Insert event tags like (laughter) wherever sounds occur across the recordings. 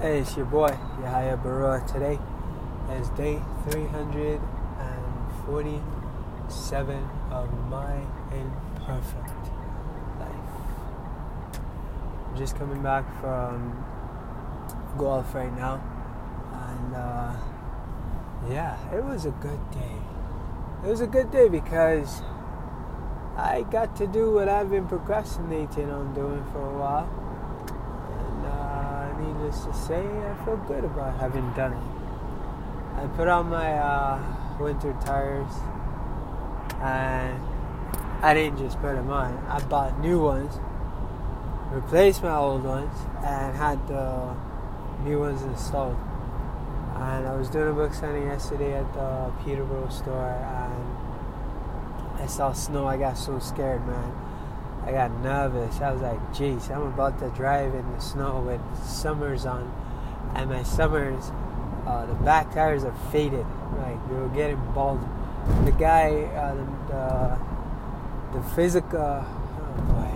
Hey, it's your boy, Yahya Barua. Today is day 347 of my imperfect life. I'm just coming back from golf right now, and uh, yeah, it was a good day. It was a good day because I got to do what I've been procrastinating on doing for a while needless to say, I feel good about having done it. I put on my uh, winter tires and I didn't just put them on, I bought new ones, replaced my old ones, and had the new ones installed. And I was doing a book signing yesterday at the Peterborough store and I saw snow. I got so scared, man. I got nervous. I was like, geez, I'm about to drive in the snow with summers on. And my summers, uh, the back tires are faded. Like, they were getting bald. The guy, uh, the, the, the physical, oh boy,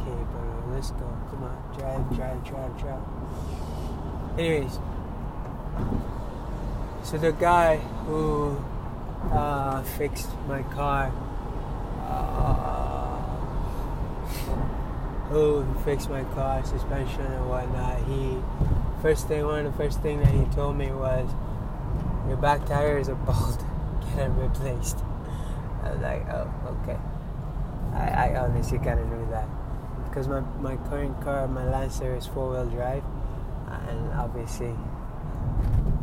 okay, bro, let's go. Come on, drive, drive, drive, drive. Anyways, so the guy who uh, fixed my car, who fixed my car, suspension and whatnot, he first thing one of the first thing that he told me was your back tires are bald, (laughs) get them replaced. I was like, oh, okay. I, I honestly kind of knew that because my, my current car, my Lancer, is four wheel drive, and obviously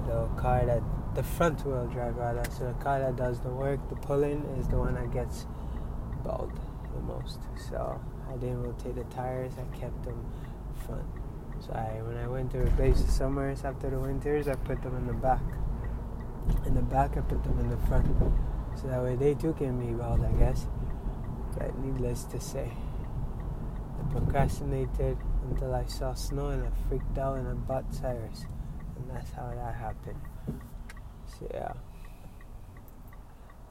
the car that the front wheel drive rather, so the car that does the work, the pulling, is the one that gets bald the most. So I didn't rotate the tires. I kept them front. So I, when I went to replace the summers after the winters, I put them in the back. In the back, I put them in the front. So that way they too can be bald, I guess. But needless to say, I procrastinated until I saw snow and I freaked out and I bought tires. And that's how that happened. So yeah.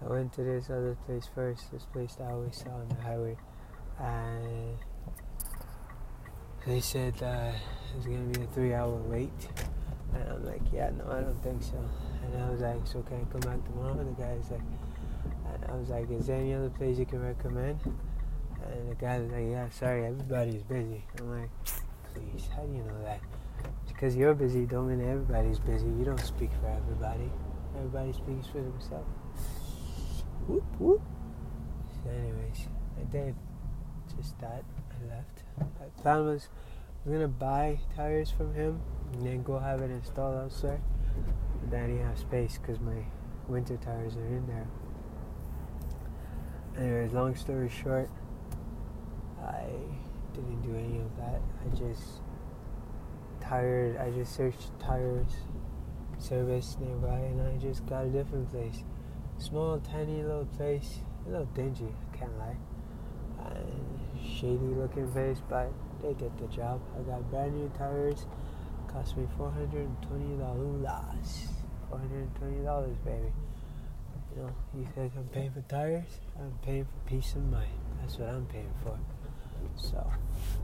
I went to this other place first, this place that I always saw on the highway and they said uh, it was gonna be a three-hour wait, and I'm like, yeah, no, I don't think so. And I was like, so can I come back tomorrow? The guy's like, and I was like, is there any other place you can recommend? And the guy was like, yeah, sorry, everybody's busy. I'm like, please, how do you know that? Because you're busy don't mean everybody's busy. You don't speak for everybody. Everybody speaks for themselves. Whoop whoop. So anyways, I did just that. I left. My plan was I was gonna buy tires from him and then go have it installed elsewhere. But then I didn't have space because my winter tires are in there. Anyways, long story short, I didn't do any of that. I just tired. I just searched tires service nearby, and I just got a different place. Small, tiny little place. A little dingy. I can't lie. Shady looking face, but they did the job. I got brand new tires. Cost me four hundred and twenty dollars. Four hundred and twenty dollars, baby. You know, you think I'm paying for tires? I'm paying for peace of mind. That's what I'm paying for. So,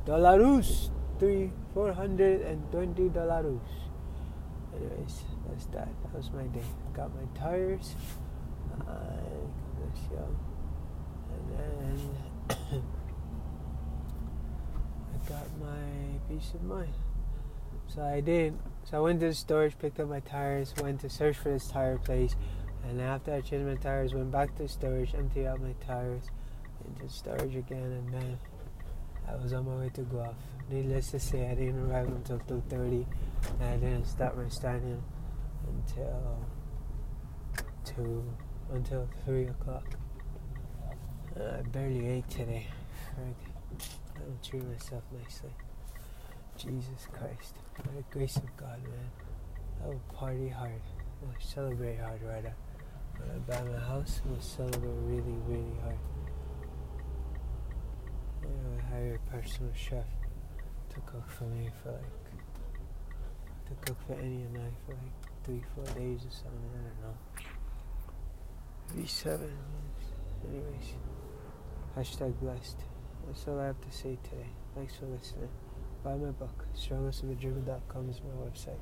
dollars, three, four hundred and twenty dollars. Anyways, that's that. That was my day. Got my tires. Uh, and then (coughs) got my peace of mind. So I did. So I went to the storage, picked up my tires, went to search for this tire place, and after I changed my tires, went back to storage, emptied out my tires, into storage again, and then I was on my way to off. Needless to say, I didn't arrive until 2:30, and I didn't start my standing until two until three o'clock. I barely ate today. I don't treat myself nicely. Jesus Christ. By the grace of God, man. I will party hard. I will celebrate hard, rather. When I buy my house, I will celebrate really, really hard. You know, I hire a personal chef to cook for me for like, to cook for any and I for like three, four days or something. I don't know. Maybe seven. Anyways, hashtag blessed. That's all I have to say today. Thanks for listening. Buy my book, strongestofthegerman.com is my website.